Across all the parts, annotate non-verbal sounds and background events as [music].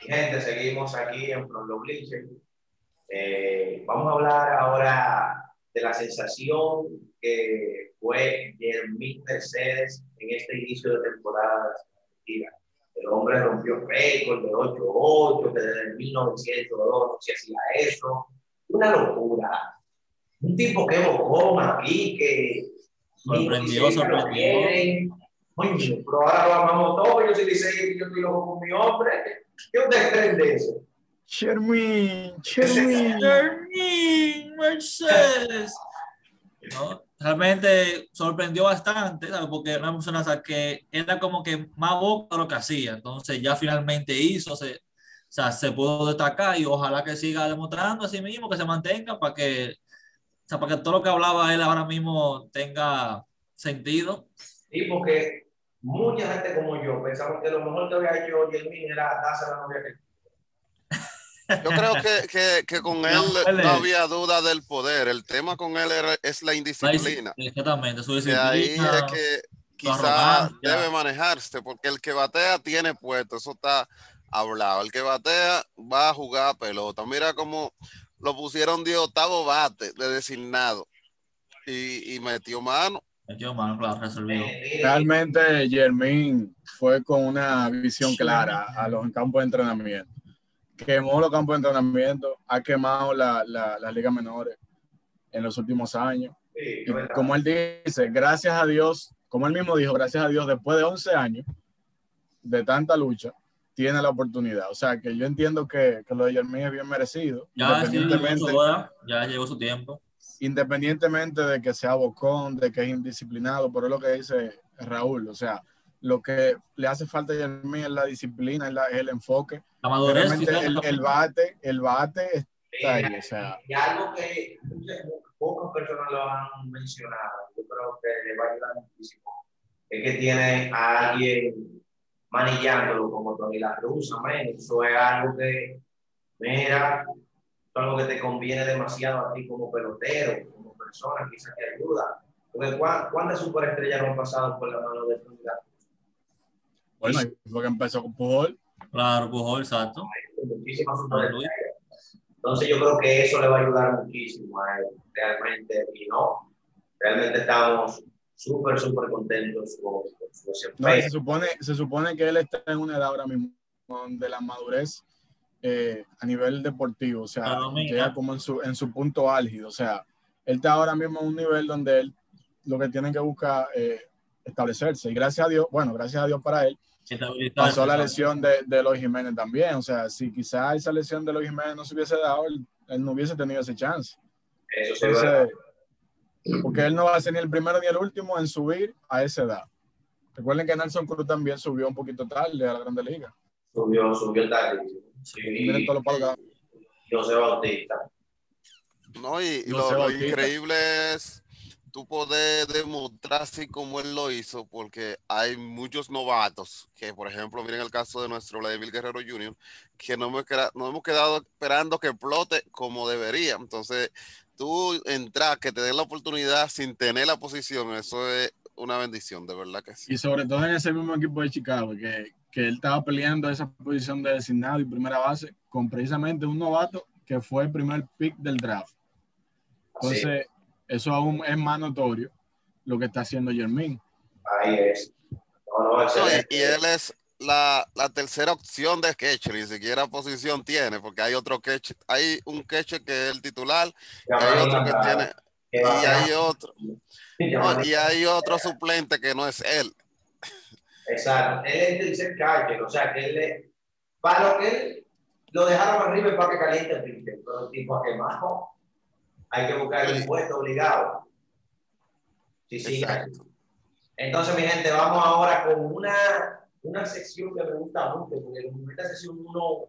Gente, seguimos aquí en From the eh, vamos a hablar ahora de la sensación que fue Jermín Mercedes en este inicio de temporada. El hombre rompió récord de 8-8, que desde el 1902 no se hacía eso. Una locura. Un tipo que bocón aquí, que. Sorprendió, sorprendió. Oye, pero ahora vamos todos, yo soy dice yo estoy loco con mi hombre. ¿Qué usted cree de eso? Shermin Mercedes. ¿No? Realmente sorprendió bastante, ¿sabes? porque era una persona que era como que más boca lo que hacía. Entonces ya finalmente hizo, se, o sea, se pudo destacar y ojalá que siga demostrando así mismo, que se mantenga para que, o sea, para que todo lo que hablaba él ahora mismo tenga sentido. Sí, porque mucha gente como yo pensamos que lo mejor que había hecho Jermín era darse a la novia que yo creo que, que, que con él no había duda del poder. El tema con él era, es la indisciplina. Exactamente, su disciplina. ahí es que quizás debe manejarse, porque el que batea tiene puesto, eso está hablado. El que batea va a jugar pelota. Mira cómo lo pusieron de octavo bate, de designado, y, y metió mano. Realmente Germín fue con una visión clara a los campos de entrenamiento. Quemó los campos de entrenamiento, ha quemado las la, la ligas menores en los últimos años. como él dice, gracias a Dios, como él mismo dijo, gracias a Dios, después de 11 años de tanta lucha, tiene la oportunidad. O sea, que yo entiendo que, que lo de Germín es bien merecido. Ya, ya llegó su tiempo independientemente de que sea bocón, de que es indisciplinado, pero es lo que dice Raúl, o sea, lo que le hace falta a mí es la disciplina, es, el enfoque. La madurez. El, el, bate, el bate está ahí, o sea. Y algo que pocas personas lo han mencionado, yo creo que le va a ayudar muchísimo, es que tiene a alguien manillándolo como Tony La Cruz, amén. Eso es algo que, mira, algo que te conviene demasiado a ti como pelotero, como persona, quizás te ayuda. Porque ¿cuántas superestrellas no han pasado por la mano de Tony Bueno, porque empezó con Pujol. Claro, Pujol, exacto. Muchísimas superestrellas. Entonces yo creo que eso le va a ayudar muchísimo a él, realmente, y no, realmente estamos súper, súper contentos con, su desempeño. se, supone, se supone que él está en una edad ahora mismo donde la madurez eh, a nivel deportivo, o sea, llega como en su, en su punto álgido, o sea, él está ahora mismo en un nivel donde él lo que tiene que buscar eh, establecerse. Y gracias a Dios, bueno, gracias a Dios para él, pasó la lesión de, de Los Jiménez también. O sea, si quizás esa lesión de Los Jiménez no se hubiese dado, él, no hubiese tenido ese chance. Eso porque él no va a ser ni el primero ni el último en subir a esa edad. Recuerden que Nelson Cruz también subió un poquito tarde a la Grande Liga. Subió, subió tarde. Sí, José Bautista. No, y, lo, increíble es tú poder demostrar así como él lo hizo, porque hay muchos novatos, que por ejemplo, miren el caso de nuestro Vladimir Guerrero Jr., que no hemos, quedado, no hemos quedado esperando que explote como debería. Entonces, tú entras, que te den la oportunidad sin tener la posición, eso es una bendición, de verdad que sí. Y sobre todo en ese mismo equipo de Chicago, que, que él estaba peleando esa posición de designado y primera base con precisamente un novato que fue el primer pick del draft. Entonces, eso aún es más notorio lo que está haciendo Jermín. Ahí es. y él es la, la, tercera opción de catcher, ni siquiera posición tiene, porque hay otro catcher, hay un catcher que es el titular, y hay otro que tiene, y hay otro, y hay otro suplente que no es él. Exacto. Él es tercer catcher, o sea que él es, para lo que él lo dejaron arriba para que caliente el pitcher, pero el tipo a quemado, hay que buscar el puesto obligado. Sí, sí. Entonces, mi gente, vamos ahora con una, una sección que me gusta mucho, porque en esta sección uno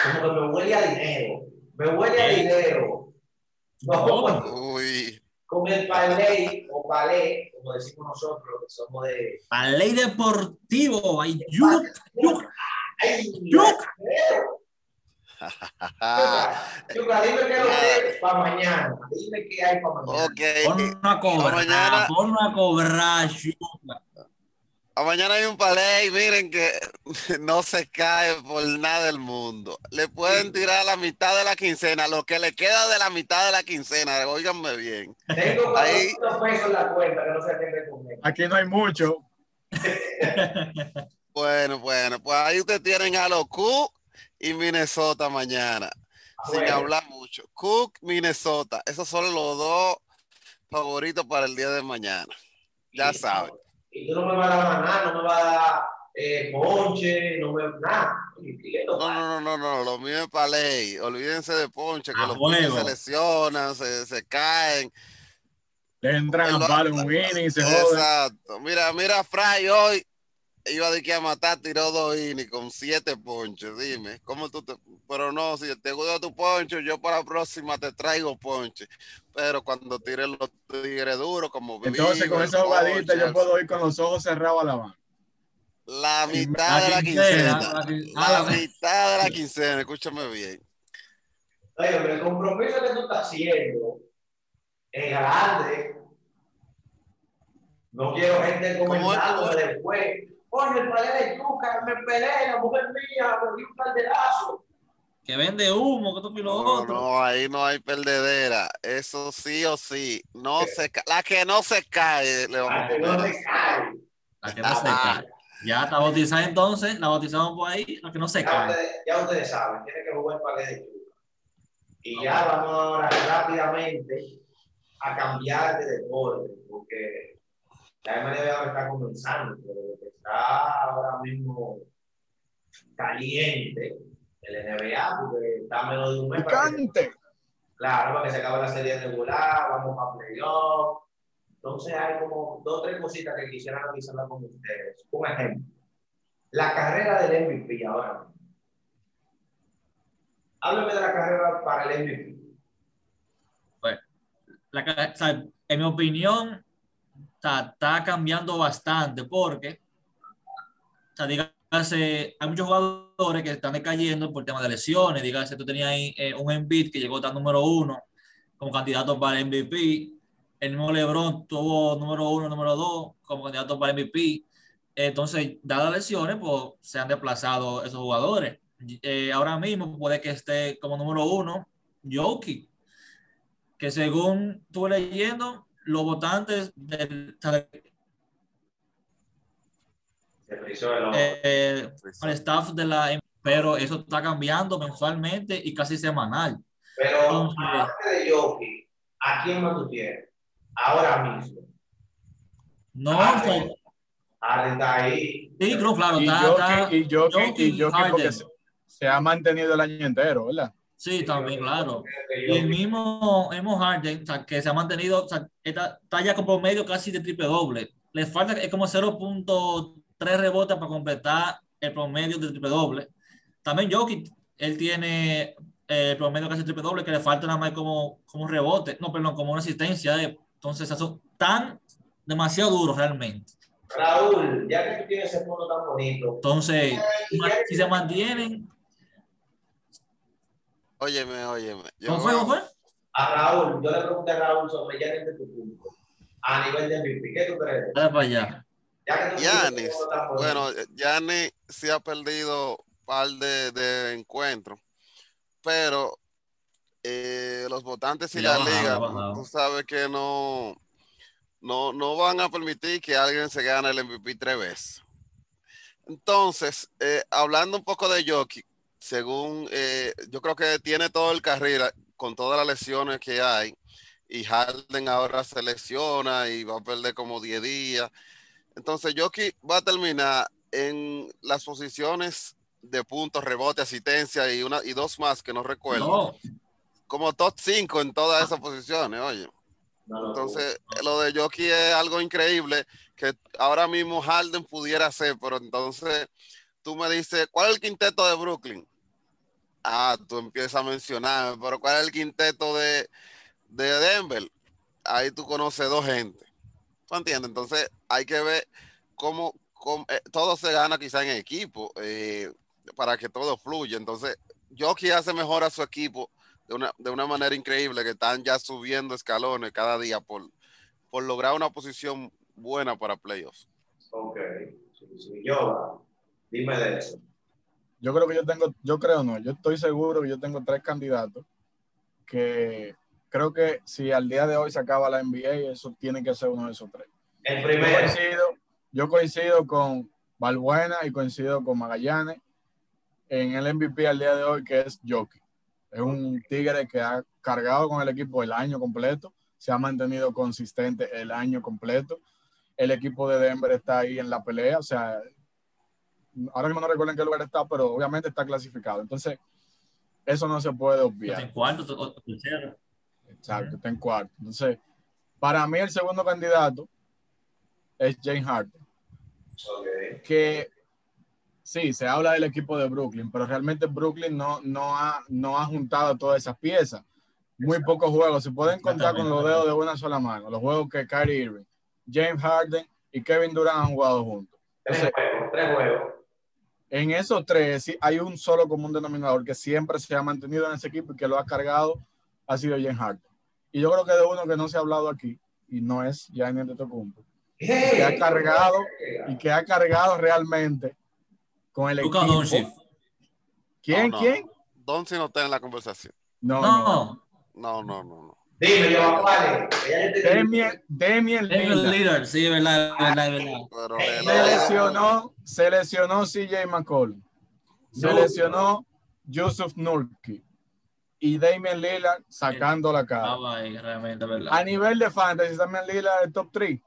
como que me huele a dinero, me huele a dinero. No, Uy con el palé palé, como decimos nosotros, que somos de... Palé deportivo, ay, yuk, yuk, yuk. Yuca, dime qué hay para mañana. Dime qué hay para mañana. Ok. Pon una cobra, pon una cobra, mañana hay un palé y miren que [laughs] no se cae por nada del mundo. Le pueden tirar la mitad de la quincena, lo que le queda de la mitad de la quincena, oíganme bien. Tengo ahí, pesos en la cuenta que no se Aquí no hay mucho. [laughs] bueno, bueno, pues ahí ustedes tienen a los Cook y Minnesota mañana. Ah, sin hablar mucho. Cook, Minnesota. Esos son los dos favoritos para el día de mañana. Ya saben y tú no me vas a dar nada, no me vas a dar eh, ponche, no me nada. No, no, no, no, lo mío es para ley. Olvídense de ponche, que ah, los ponches se lesionan, se, se caen. Le entran a un winning y se joden. Exacto. Mira, mira, Fry hoy iba de que a matar, tiró dos innings con siete ponches. Dime, ¿cómo tú te.? Pero no, si te gusta tu poncho, yo para la próxima te traigo ponche. Pero cuando tire los tigres duros, como. Entonces, con esa jugadita, yo puedo ir con los ojos cerrados a la mano. La mitad de la quincena. La, mitad de la quincena, escúchame bien. Oye, pero el compromiso que tú estás haciendo es grande. No quiero gente comentando después Oye, el de Yuca, me peleé, la mujer mía, me dio un calderazo. Que vende humo, que tú y lo no, otro. No, ahí no hay perdedera. Eso sí o sí. No se La que no se cae, le vamos La que no se cae. La que no se cae. Ya está bautizada entonces, la bautizamos por ahí, la que no se ya cae. Ustedes, ya ustedes saben, tiene que jugar el palé de Yuca. Y ya vamos ahora rápidamente a cambiar de deporte, porque la MLB está comenzando, pero lo que está ahora mismo caliente, el NBA, porque está menos de un mes. Picante. claro, para que se acabe la serie regular, vamos para playoff. Entonces hay como dos o tres cositas que quisiera analizarla con ustedes. Un ejemplo, la carrera del MVP ahora. Háblame de la carrera para el MVP. Bueno, la, o sea, en mi opinión, está, cambiando bastante porque, o sea, dígase, hay muchos jugadores que están decayendo por tema de lesiones. Dígase, tú tenías ahí eh, un Embiid que llegó hasta número uno como candidato para MVP. El mismo LeBron tuvo número uno, número dos como candidato para MVP. Entonces, dadas lesiones, pues se han desplazado esos jugadores. Eh, ahora mismo puede que esté como número uno Jokic, que según estuve leyendo, los votantes del eh, staff de la pero eso está cambiando mensualmente y casi semanal. Pero aparte de Yoki, ¿a quién más tú tienes? Ahora mismo. No, Arden, está ahí. Sí, claro, y está, y Yoki, y porque se, se, ha mantenido el año entero, ¿verdad? Sí, también, claro. Y el mismo, el Harden, o sea, que se ha mantenido, o sea, está, ya con promedio casi de triple doble. Le falta es como 0.3 rebotes para completar el promedio de triple doble. También Jokic, él tiene eh, el promedio casi triple doble, que le falta nada más como, como un rebote, no, perdón, como una asistencia. entonces, eso tan demasiado duro realmente. Raúl, ya que tú tienes ese fondo tan bonito. Entonces, si se mantienen Óyeme, óyeme. ¿Cómo fue? ¿Cómo fue? A Raúl, yo le pregunté a Raúl sobre Yanis de tu punto. A nivel de MVP, ¿qué tú crees? Dale para allá. Yanis, bueno, Yanis sí ha perdido un par de, de encuentros, pero eh, los votantes y la liga, tú sabes que no, no, no van a permitir que alguien se gane el MVP tres veces. Entonces, eh, hablando un poco de Jockey, según eh, yo creo que tiene todo el carrera con todas las lesiones que hay y Harden ahora se lesiona y va a perder como 10 días. Entonces Jockey va a terminar en las posiciones de puntos, rebote, asistencia y una y dos más que no recuerdo. Como top 5 en todas esas posiciones, oye. Entonces, lo de Jockey es algo increíble que ahora mismo Harden pudiera hacer, pero entonces tú me dices, ¿cuál es el quinteto de Brooklyn? Ah, tú empiezas a mencionar, pero ¿cuál es el quinteto de, Denver? Ahí tú conoces dos gente. ¿Tú entiendes? Entonces hay que ver cómo, eh, todo se gana quizá en equipo eh, para que todo fluya. Entonces, Jockey hace mejor a su equipo de una, de una manera increíble, que están ya subiendo escalones cada día por, por lograr una posición buena para playoffs. Ok. Sí, dime de eso. Yo creo que yo tengo, yo creo no, yo estoy seguro que yo tengo tres candidatos que creo que si al día de hoy se acaba la NBA, eso tiene que ser uno de esos tres. El primero. Yo coincido, yo coincido con Balbuena y coincido con Magallanes en el MVP al día de hoy, que es Jockey. Es un tigre que ha cargado con el equipo el año completo, se ha mantenido consistente el año completo. El equipo de Denver está ahí en la pelea, o sea, ahora mismo no recuerdo en qué lugar está, pero obviamente está clasificado. Entonces, eso no se puede obviar. ¿En cuarto tercero? Exacto, está en cuarto. Entonces, para mí el segundo candidato es Jane Harden. Que sí, se habla del equipo de Brooklyn, pero realmente Brooklyn no, no, ha, no ha juntado todas esas piezas. Muy pocos juegos. Se pueden contar con los dedos de una sola mano. Los juegos que Kyrie Irving, James Harden y Kevin Durant han jugado juntos. tres juegos, tres juegos. En esos tres hay un solo común denominador que siempre se ha mantenido en ese equipo y que lo ha cargado, ha sido James Harden. Y yo creo que de uno que no se ha hablado aquí, y no es ya en el Tocumpo, que ha cargado y que ha cargado realmente con el equipo. ¿Quién? ¿Quién? Donsi no está en la conversación. No, no. No, no, no. Dime, yo, vale. Demian, Demian Lillard. Sí, verdad, verdad, verdad. Se lesionó, se lesionó CJ McCollum. Se lesionó Yusuf Nurki. Y Damian Lillard sacando la cara. A nivel de fantasy, Damian Lillard el top 3.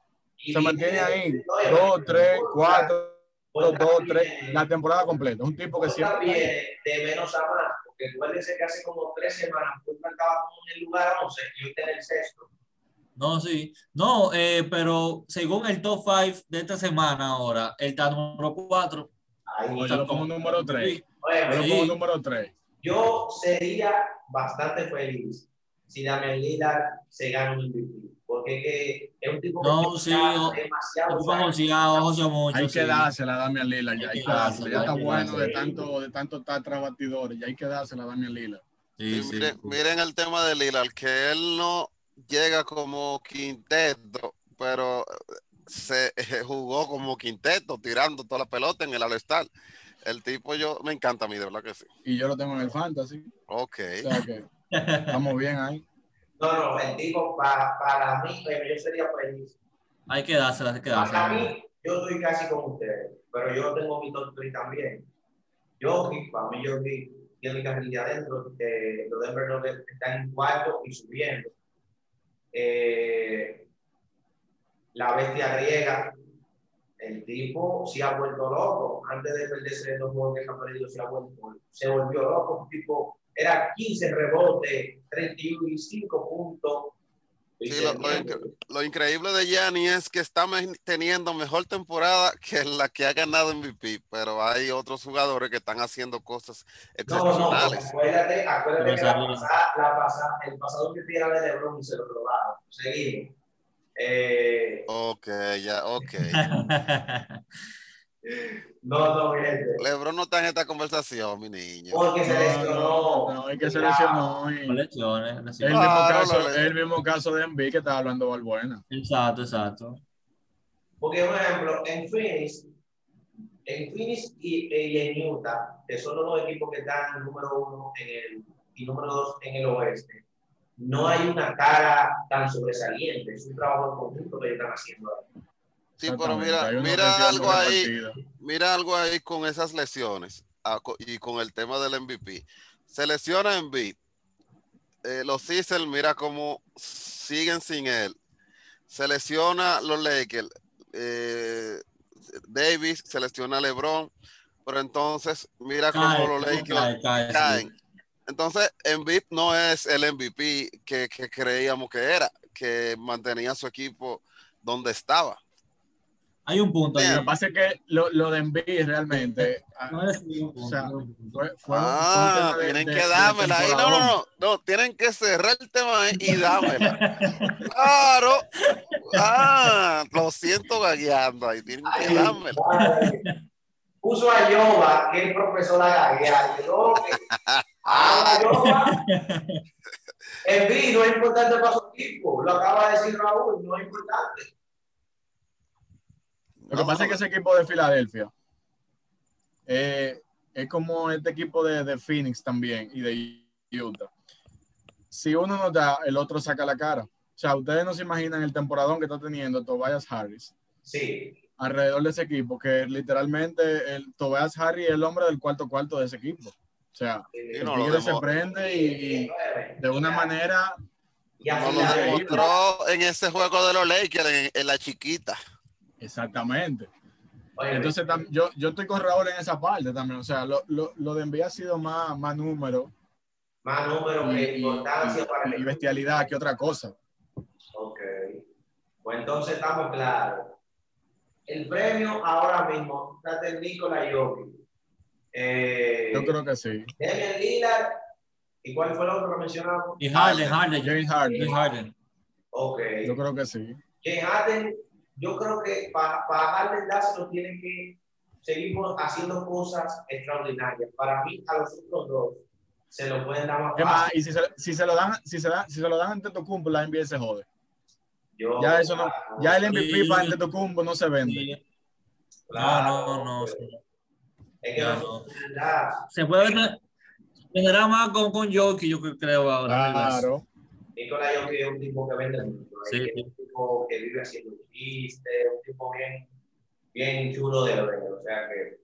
Se mantiene ahí. 2, 3, 4, 2, 3. La temporada completa. Un tipo que siempre. De menos a más que duele que hace como tres semanas tú estaba como en el lugar 11 y hoy en el sexto. No, sí. No, eh, pero según el top 5 de esta semana ahora, él está número 4. Yo lo pongo número 3. Yo lo pongo número 3. Yo sería bastante feliz si Damian Lillard se gana un MVP. Porque es un tipo no, que sí, demasiado. mucho, hay que dársela a Damian Lillard. Ya, hay que dársela. ya está bueno de tanto, de tanto estar tras batidores. Ya hay que dársela a Damian Lillard. Sí, miren, miren, el tema de Lillard, que él no llega como quinteto, pero se jugó como quinteto, tirando toda la pelota en el All-Star. El tipo yo me encanta a mí, de verdad que sí. Y yo lo tengo en el fantasy. Ok. O que estamos bien ahí. No, no, el tipo para, para mí, yo sería feliz. Hay que dársela, hay que dársela. Para mí, yo estoy casi con ustedes, pero yo tengo mi top 3 también. Yo, para mí, yo tiene carrilla adentro, eh, los Denver Nuggets están en cuarto y subiendo. Eh, la bestia griega, el tipo se ha vuelto loco. Antes de perderse los juegos que se ha perdido, se, ha vuelto, se volvió loco. Un tipo era 15 rebotes, 35 puntos. lo, increíble de Gianni es que está teniendo mejor temporada [laughs] que la que ha ganado MVP, pero hay otros jugadores que están haciendo cosas excepcionales. acuérdate, acuérdate que la pasada, la pasada, el pasado que tiene de LeBron se lo probaron. Seguimos. Eh... Ok, ya, ok. [laughs] No, no, gente. Lebron no está en esta conversación, mi niño. Porque se lesionó. No, es que se lesionó. Y... Lesiones, el, mismo caso, el mismo caso de Envy que estaba hablando Balbuena. Exacto, exacto. Porque, por ejemplo, en Phoenix, en Phoenix y, y, en Utah, que son los dos equipos que están número uno en el, y número dos en el oeste, no hay una cara tan sobresaliente. Es un trabajo en conjunto que están haciendo ahí. Sí, pero mira, mira algo ahí, mira algo ahí con esas lesiones ah, y con el tema del MVP. Se lesiona en eh, los Sixers, mira cómo siguen sin él. Se lesiona los Lakers. Eh, Davis, se lesiona LeBron. Pero entonces, mira cómo los Lakers caen. Entonces, Embiid no es el MVP que, que creíamos que era, que mantenía su equipo donde estaba. Hay un punto. Lo que pasa es que lo, lo de Envy realmente. Ah, no es o sea, fue, fue ah, tienen que dármela. ahí. No, no, no, no. Tienen que cerrar el tema y dármela. claro. Ah, lo siento gagueando ahí. Tienen que dármela. Puso a Yoba, que es profesor a gaguear. Ah, Yoba. [laughs] Envy no es importante para su equipo. Lo acaba de decir Raúl, no es importante. Lo que pasa es que ese equipo de Filadelfia eh, es como este equipo de, de, Phoenix también y de Utah. Si uno no da, el otro saca la cara. O sea, ustedes no se imaginan el temporadón que está teniendo Tobias Harris. Sí. Alrededor de ese equipo, que literalmente el Tobias Harris es el hombre del cuarto cuarto de ese equipo. O sea, el tigre se prende y, de una manera. No lo demostró en ese juego de los Lakers, en, la chiquita. Exactamente. Entonces, yo, yo estoy con Raúl en esa parte también. O sea, lo, lo, lo de enviar ha sido más, más número. Más número que importancia para el Y bestialidad que otra cosa. Ok. Pues entonces estamos claros. El premio ahora mismo está en Nikola Jokic. Eh, Yo creo que sí. Damian Lillard. ¿Y cuál fue el otro que mencionamos? Y Harden, Harden, James Harden. Harden. Ok. Yo creo que sí. James Harden, yo creo que para pa Harden dárselo tiene que seguir haciendo cosas extraordinarias. Para mí, a los otros dos se lo pueden dar más fácil. y si se, si se, lo dan, si se, da, si se lo dan ante Tocumbo, la NBA se jode. Yo, ya eso no, ya el MVP sí. para ante Tocumbo no se vende. Sí. Claro, no, no, no. Es que no. Se puede vender más con, con Yoki, yo creo ahora. Claro. Nicolás es un tipo que vende mucho. Sí. Es un tipo que vive haciendo chistes, un tipo bien, bien chulo de ver. O sea que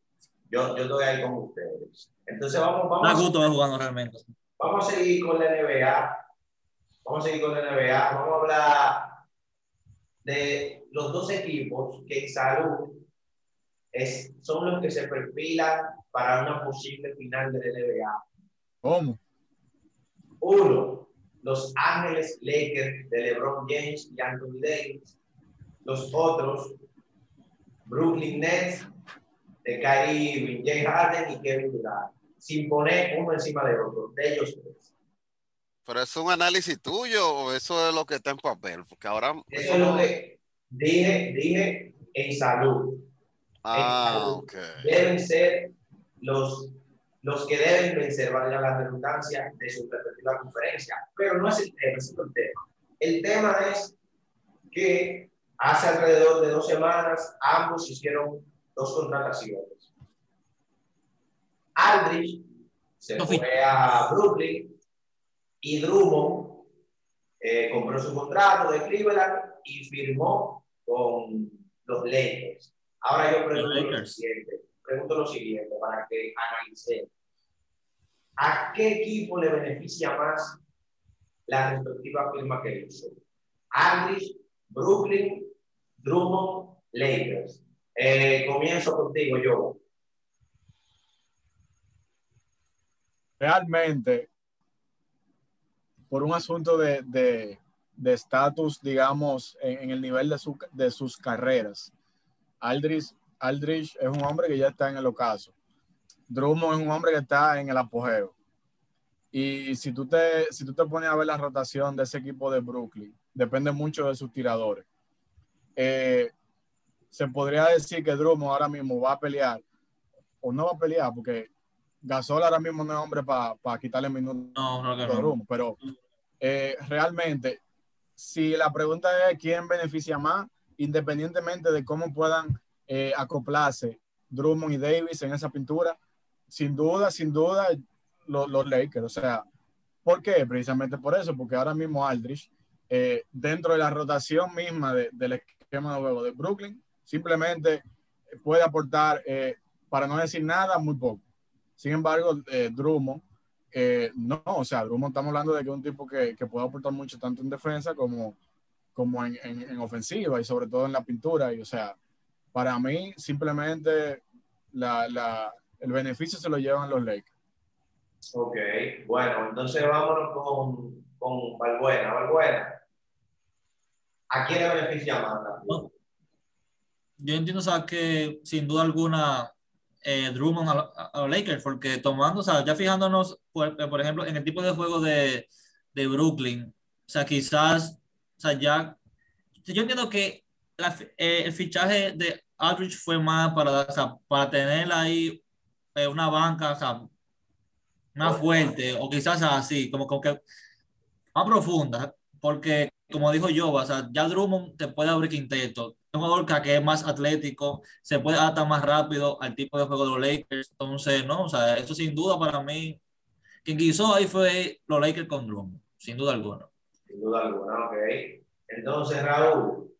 yo, yo estoy ahí con ustedes. Entonces vamos, vamos. Da gusto jugando realmente. Vamos a seguir con la NBA. Vamos a seguir con la NBA. Vamos a hablar de los dos equipos que en salud es, son los que se perfilan para una posible final de la NBA. ¿Cómo? Uno, Los Ángeles Lakers de LeBron James y Anthony Davis. Los otros, Brooklyn Nets de Kyrie Irving, Jay Harden y Kevin Durant. Sin poner uno encima de otro, de ellos tres. Pero es un análisis tuyo o eso es lo que está en papel, porque ahora. Eso es lo que dije, dije en salud. Ah, ok. Deben ser los, los que deben vencer, valga la redundancia, de su respectiva conferencia. Pero no es el tema, es el tema. El tema es que hace alrededor de dos semanas ambos hicieron dos contrataciones. Aldrich se fue a Brooklyn y Drummond eh, compró su contrato de Cleveland y firmó con los Lakers. Ahora yo pregunto lo siguiente, pregunto lo siguiente para que analicen. ¿A qué equipo le beneficia más la respectiva firma que hizo? Aldrich, Brooklyn, Drummond, Lakers. Eh, comienzo contigo, yo. Realmente, por un asunto de estatus, digamos, en, en, el nivel de, su, de sus carreras, Aldrich, Aldrich es un hombre que ya está en el ocaso. Drummond es un hombre que está en el apogeo. Y si tú te, si tú te pones a ver la rotación de ese equipo de Brooklyn, depende mucho de sus tiradores. Eh, se podría decir que Drummond ahora mismo va a pelear, o no va a pelear, porque Gasol ahora mismo no es hombre para pa quitarle minutos no, no, a Drummond, pero eh, realmente, si la pregunta es quién beneficia más, independientemente de cómo puedan eh, acoplarse Drummond y Davis en esa pintura, sin duda, sin duda, los, los Lakers. O sea, ¿por qué? Precisamente por eso, porque ahora mismo Aldrich, eh, dentro de la rotación misma de, del esquema de juego de Brooklyn, simplemente puede aportar, eh, para no decir nada, muy poco. Sin embargo, eh, Drummond, eh, no, o sea, Drummond estamos hablando de que es un tipo que, que puede aportar mucho tanto en defensa como, como en, en, en, ofensiva y sobre todo en la pintura. Y o sea, para mí simplemente la, la, el beneficio se lo llevan los Lakers. Ok, bueno, entonces vámonos con, con Valbuena. Valbuena, ¿a quién le beneficia más? No yo entiendo, o sea, que sin duda alguna eh, Drummond a, a, los Lakers, porque tomando, o sea, ya fijándonos, por, por ejemplo, en el tipo de juego de, de, Brooklyn, o sea, quizás, o sea, ya, yo entiendo que la, eh, el fichaje de Aldridge fue más para, o sea, para tener ahí eh, una banca, o sea, más fuerte, o quizás así, como, como que más profunda, porque como dijo yo, o sea, ya Drummond te puede abrir quinteto, un jugador que es más atlético, se puede adaptar más rápido al tipo de juego de los Lakers. Entonces, no, o sea, eso sin duda para mí, quien quiso ahí fue los Lakers con Drummond, sin duda alguna. Sin duda alguna, ok. Entonces, Raúl.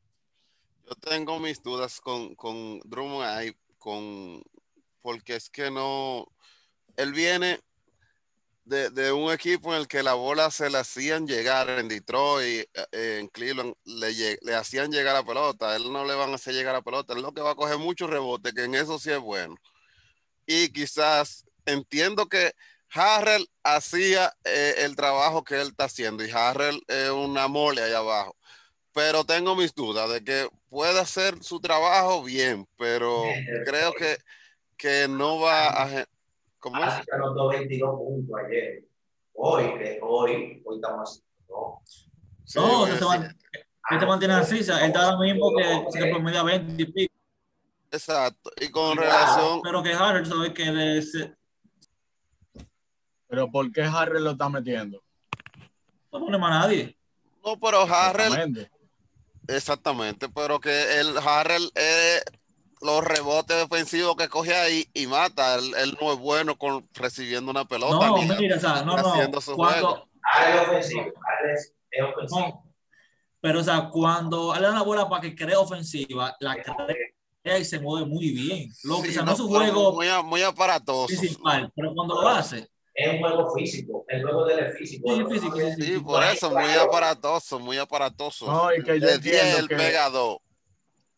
Yo tengo mis dudas con, con Drummond ahí, con, porque es que no, él viene de, un equipo en el que la bola se le hacían llegar en Detroit, eh, en Cleveland, le, le, hacían llegar a la pelota. Él no le van a hacer llegar a la pelota. Él lo que va a coger mucho rebote, que en eso sí es bueno. Y quizás entiendo que Harrell hacía eh, el trabajo que él está haciendo y Harrell es una mole ahí abajo. Pero tengo mis dudas de que puede hacer su trabajo bien, pero creo que, que no va a ¿Cómo es? anotó 22 puntos ayer. Hoy, hoy, hoy estamos no. no, se, se mantiene así, él está lo mismo que se promedia 20 y pico. Exacto, y con relación. Pero que Harrell sabe que de ese... Pero ¿por qué Harrell lo está metiendo? No pone más nadie. No, pero Harrell. Exactamente, exactamente pero que el Harrell es los rebotes defensivos que coge ahí y mata. Él, no es bueno con recibiendo una pelota. No, mira, o sea, no, no. Cuando... Es ofensivo, es, ofensivo. pero, o sea, cuando le dan la bola para que cree ofensiva, la crea y se mueve muy bien. Lo que, no, es un juego muy, muy aparatoso. Principal, pero cuando lo hace. Es un juego físico, el juego del físico. Sí, físico, sí, sí, por eso, muy aparatoso, muy aparatoso. No, y que yo el 10, el pegador.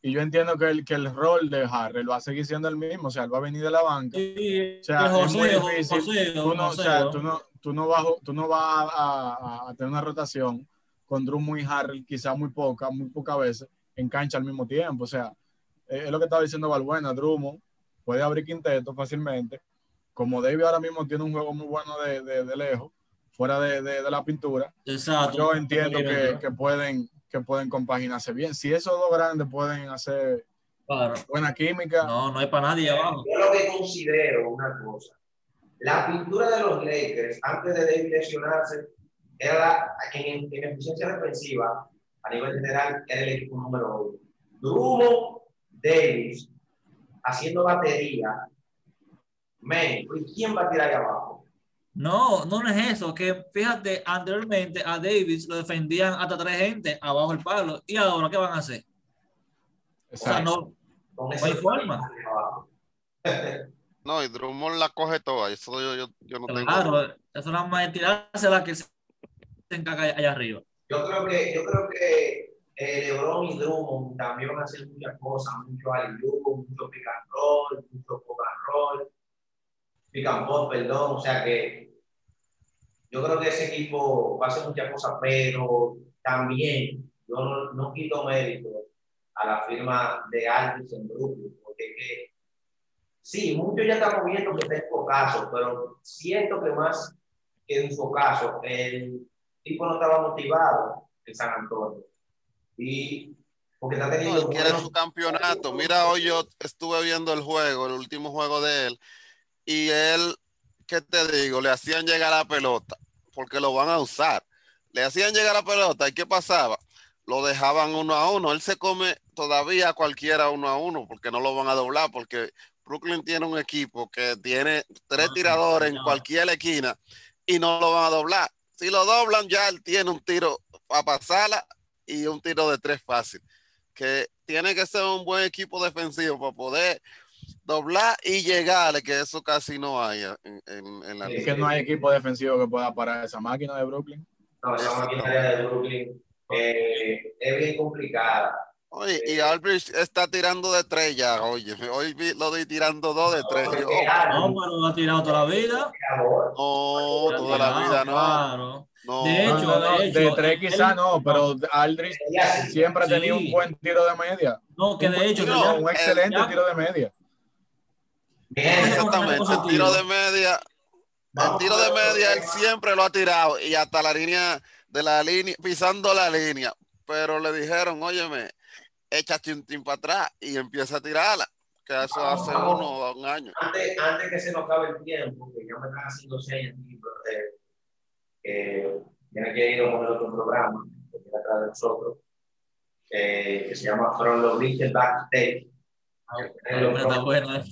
Y yo entiendo que el, que el rol de Harrell va a seguir siendo el mismo, o sea, él va a venir de la banca. o sea, es muy difícil. tú, no, o sea, tú, no, tú, no vas, tú no vas a, a, tener una rotación con Drummond y Harrell, quizá muy poca, muy pocas veces, en cancha al mismo tiempo. O sea, es lo que estaba diciendo Valbuena, Drummond puede abrir quinteto fácilmente. Como David ahora mismo tiene un juego muy bueno de, de, de lejos, fuera de, de, la pintura, Exacto. yo entiendo que, que pueden que pueden compaginarse bien. Si esos dos grandes pueden hacer buena química. No, no hay para nadie abajo. Yo lo que considero una cosa. La pintura de los Lakers antes de David lesionarse era la, en, en eficiencia defensiva a nivel general era el equipo número uno. Drummond, Davis, haciendo batería. Men, ¿quién va a tirar ahí abajo? No, no es eso, que fíjate, anteriormente a Davis lo defendían hasta tres gente abajo el palo, y ahora ¿qué van a hacer? O sea, no, no hay forma. [laughs] No, y Drummond la coge toda, eso yo, yo, yo no tengo. Claro, eso nada más es tirarse la que se encaga allá arriba. Yo creo que, yo creo que eh, LeBron y Drummond también van a hacer muchas cosas, mucho aliluco, mucho pick and roll, mucho poker roll, pick and pop, perdón, o sea que yo creo que ese equipo va a hacer muchas cosas, pero también yo no, no quito mérito a la firma de Aldis en Brooklyn, porque que, sí, muchos ya estamos viendo que está en caso, pero siento que más que en su caso, el tipo no estaba motivado en San Antonio. Y porque está teniendo. No, quiere su campeonato. Mira, hoy yo estuve viendo el juego, el último juego de él, y él ¿qué te digo? Le hacían llegar la pelota, porque lo van a usar. Le hacían llegar la pelota, ¿y qué pasaba? Lo dejaban uno a uno. Él se come todavía cualquiera uno a uno, porque no lo van a doblar, porque Brooklyn tiene un equipo que tiene tres ah, tiradores en cualquier esquina y no lo van a doblar. Si lo doblan, ya él tiene un tiro a pasarla y un tiro de tres fácil. Que tiene que ser un buen equipo defensivo para poder doblar y llegarle, que eso casi no hay en, en, la Es que no hay equipo defensivo que pueda parar esa máquina de Brooklyn. No, esa máquina de Brooklyn eh, es bien complicada. Oye, y eh, Albridge está tirando de tres ya, oye, hoy lo vi tirando dos de tres. No, pero lo ha tirado toda la vida. No, toda la vida no. No, de hecho, de, hecho, de tres quizás no, pero Aldrich siempre ha tenido un buen tiro de media. No, que de hecho, un excelente tiro de media. Exactamente, el tiro de media, el tiro de media él siempre lo ha tirado y hasta la línea de la línea, pisando la línea, pero le dijeron, óyeme, échate un team para atrás y empieza a tirarla, que eso hace uno o un año. Antes, antes que se nos acabe el tiempo, que ya me están haciendo señas, que tiene que ir a poner otro programa, que tiene atrás de nosotros. eh, que se llama From the Bridge Backstage. Está bueno.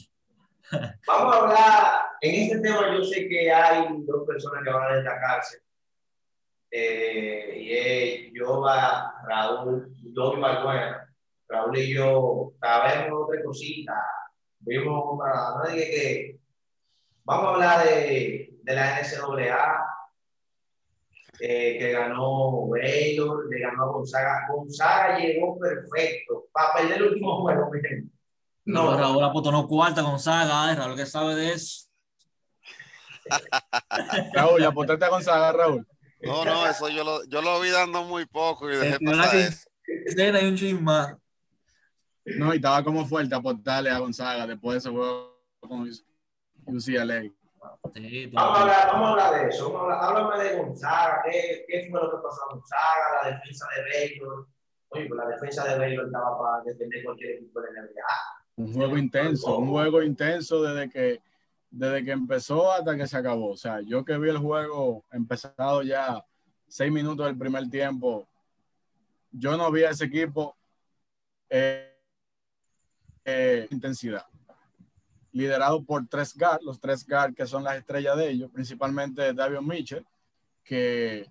Vamos a hablar, en este tema yo sé que hay dos personas que van a destacarse. Eh, y es Yoba, Raúl, Yobi Balbuena. Raúl y yo sabemos otra cosita. Vimos para nadie que vamos a hablar de, de la NCAA, eh, que ganó Baylor, le ganó Gonzaga. Gonzaga llegó perfecto para perder el último juego, no, no, Raúl apuntó cuarta Gonzaga, Raúl que sabe de eso. [laughs] Raúl, apuntaste a Gonzaga, Raúl. No, no, eso yo lo, yo lo vi dando muy poco y dejé pasar eso. Hay un chisma. No, y estaba como fuerte aportarle a Gonzaga después de ese juego con UCLA. Sí, vamos, a hablar, vamos a hablar de eso. Vamos a háblame de Gonzaga. ¿Qué, ¿Qué, fue lo que pasó a Gonzaga? La defensa de Baylor. Oye, pues la defensa de Baylor estaba para defender cualquier equipo de NBA. Un juego intenso, un juego intenso desde que, desde que empezó hasta que se acabó. O sea, yo que vi el juego empezado ya seis minutos del primer tiempo, yo no vi a ese equipo eh, eh, intensidad. Liderado por tres guards, los tres guards que son las estrellas de ellos, principalmente David Mitchell, que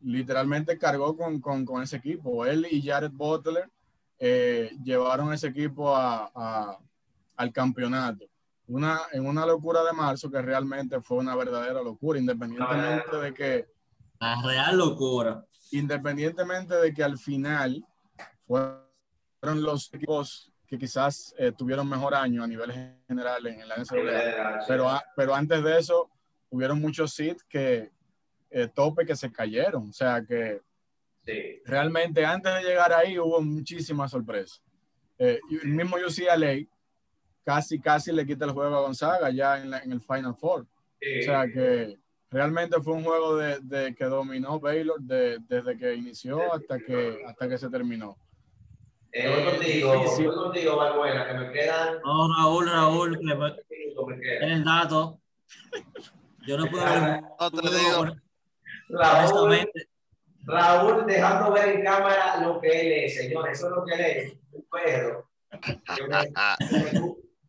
literalmente cargó con, con, con ese equipo. Él y Jared Butler eh, llevaron ese equipo a, al campeonato. Una, en una locura de marzo que realmente fue una verdadera locura, independientemente de que... La real locura. Independientemente de que al final fueron los equipos que quizás eh, tuvieron mejor año a nivel general en, la NCAA. Pero, pero antes de eso, hubieron muchos seeds que eh, tope que se cayeron. O sea que Realmente antes de llegar ahí hubo muchísimas sorpresas. Eh, el mismo UCLA casi, casi le quita el juego a Gonzaga ya en, en el Final Four. O sea que realmente fue un juego de, de que dominó Baylor de, desde que inició hasta que, hasta que se terminó. Eh, voy contigo, voy contigo, Valbuena, que me quedan. No, Raúl, Raúl, que me, en el dato. Yo no puedo. No te digo. Raúl, Raúl dejando ver en cámara lo que él es, señor. Eso es lo que él es, un perro.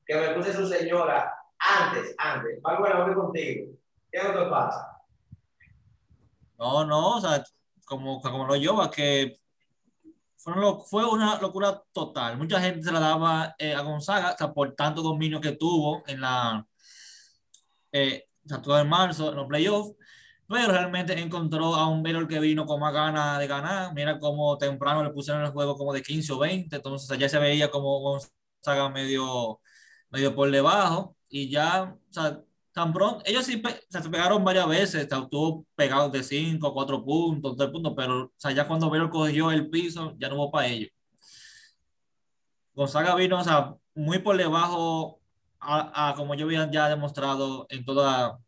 Que me, puse su señora antes, antes. Voy contigo. ¿Qué es lo que pasa? No, no, o sea, como, como lo lleva, que fue una locura total. Mucha gente se la daba eh, a Gonzaga, o sea, por tanto dominio que tuvo en la, eh, o sea, todo en marzo, en los playoffs pero realmente encontró a un Baylor que vino con más ganas de ganar. Mira cómo temprano le pusieron el juego como de 15 o 20, entonces ya se veía como Gonzaga medio, medio por debajo y ya, o sea, tan pronto, ellos sí se pegaron varias veces, estuvo pegado de 5, 4 puntos, 3 puntos, pero o sea, ya cuando Baylor cogió el piso, ya no hubo para ellos. Gonzaga vino, o sea, muy por debajo a, a como yo había ya demostrado en toda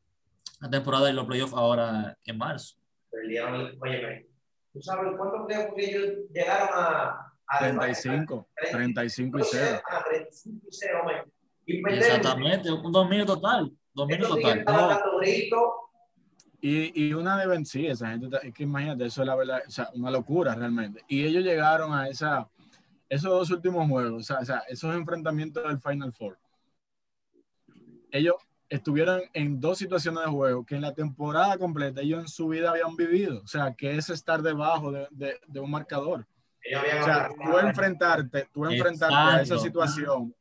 la temporada de los playoffs ahora en marzo. Oye, ¿tú sabes cuánto creo que ellos llegaron a, a 35, 35 y 0. Ah, 35 y 0, y Exactamente, un dominio total. Dominio total. Y, y, una de sí, esa gente, es que imagínate, eso es la verdad, o sea, una locura realmente. Y ellos llegaron a esa, esos dos últimos juegos, o sea, o sea esos enfrentamientos del Final Four. Ellos estuvieron en dos situaciones de juego que en la temporada completa ellos en su vida habían vivido. O sea, que es estar debajo de, de, un marcador. O sea, tú enfrentarte, tú enfrentarte a esa situación,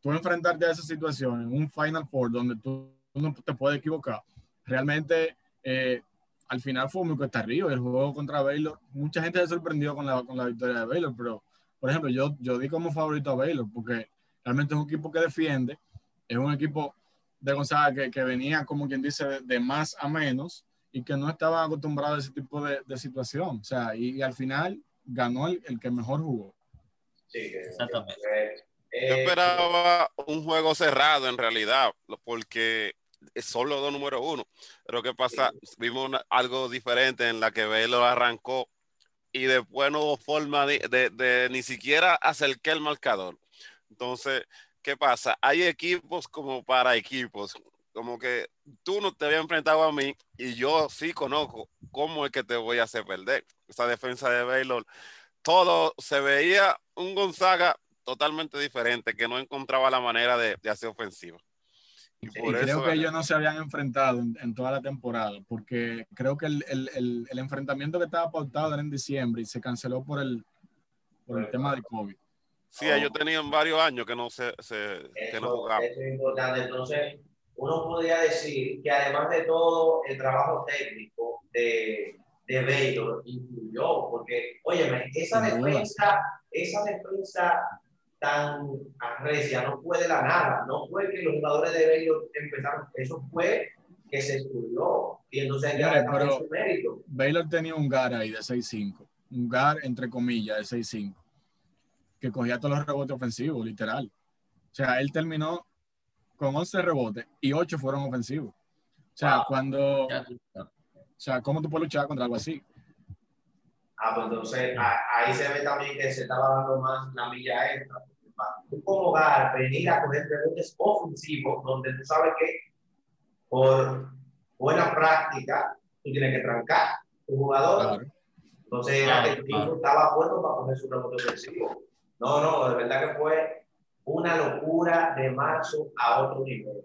tú enfrentarte a esa situación en un Final Four donde tú no te puedes equivocar, realmente eh, al final fue muy cuesta arriba. El juego contra Baylor, mucha gente se sorprendió con la, con la victoria de Baylor, pero por ejemplo, yo, yo di como favorito a Baylor porque realmente es un equipo que defiende, es un equipo de Gonzaga que, que venía, como quien dice, de, más a menos y que no estaba acostumbrado a ese tipo de, de situación. O sea, y, al final ganó el, el, que mejor jugó. Sí, exactamente. Yo esperaba un juego cerrado en realidad, porque es solo dos número uno. Pero ¿qué pasa? Vimos algo diferente en la que Velo arrancó y después no hubo forma de, de, de ni siquiera acercar el marcador. Entonces, ¿qué pasa? Hay equipos como para equipos, como que tú no te habías enfrentado a mí y yo sí conozco cómo es que te voy a hacer perder. Esa defensa de Baylor todo se veía un Gonzaga totalmente diferente, que no encontraba la manera de, hacer ofensiva. Y creo que ellos no se habían enfrentado en, toda la temporada, porque creo que el, el, el, enfrentamiento que estaba pautado era en diciembre y se canceló por el, por el tema del COVID. Sí, ellos tenían varios años que no se, se que no jugaban. Eso es importante. Entonces, uno podría decir que además de todo el trabajo técnico de, de Baylor incluyó, porque, oye, esa defensa, esa defensa tan arrecia no fue de la nada, no fue que los jugadores de Baylor empezaron, eso fue que se estudió y entonces Mire, pero su mérito. Baylor tenía un GAR ahí de 6-5, un GAR entre comillas de 6-5, que cogía todos los rebotes ofensivos, literal. O sea, él terminó con 11 rebotes y 8 fueron ofensivos. O sea, cuando... O sea, ¿cómo tú puedes luchar contra algo así? Ah, pues entonces ahí se ve también que se estaba dando más la milla extra. Tú como hogar venir a coger rebotes ofensivos, donde tú sabes que por buena práctica tú tienes que trancar tu jugador. Entonces era que el estaba puesto para coger su rebote ofensivo. No, no, de verdad que fue una locura de marzo a otro nivel.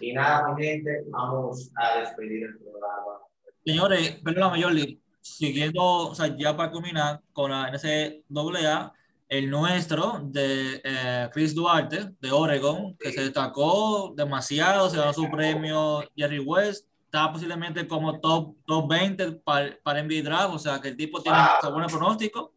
Y nada, mi gente, vamos a despedir el programa. Señores, perdón, Mayor siguiendo, o sea, ya para culminar con la NCAA, el nuestro de eh, Chris Duarte de Oregon, que se destacó demasiado, se ganó su premio Jerry West, está posiblemente como top, top 20 para, para NBA Draft, o sea que el tipo tiene un buen pronóstico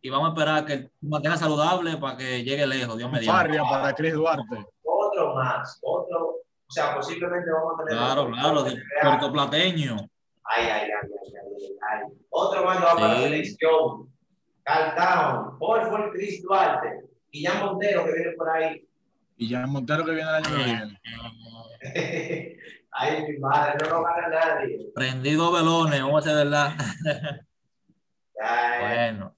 y vamos a esperar que mantenga saludable para que llegue lejos, Dios mediante. para Chris Duarte. Otro más, otro, o sea, posiblemente vamos a tener... Claro, claro, de Puerto Plateño. Ay, ay, ay, ay, ay, Otro más va para la selección. Cal Paul fue Chris Duarte, y Jan Montero que viene por ahí. Y Jan Montero que viene el año que viene. [laughs] Ay, mi madre, no lo gana nadie. Prendido velones, vamos a hacer verdad. [laughs] bueno.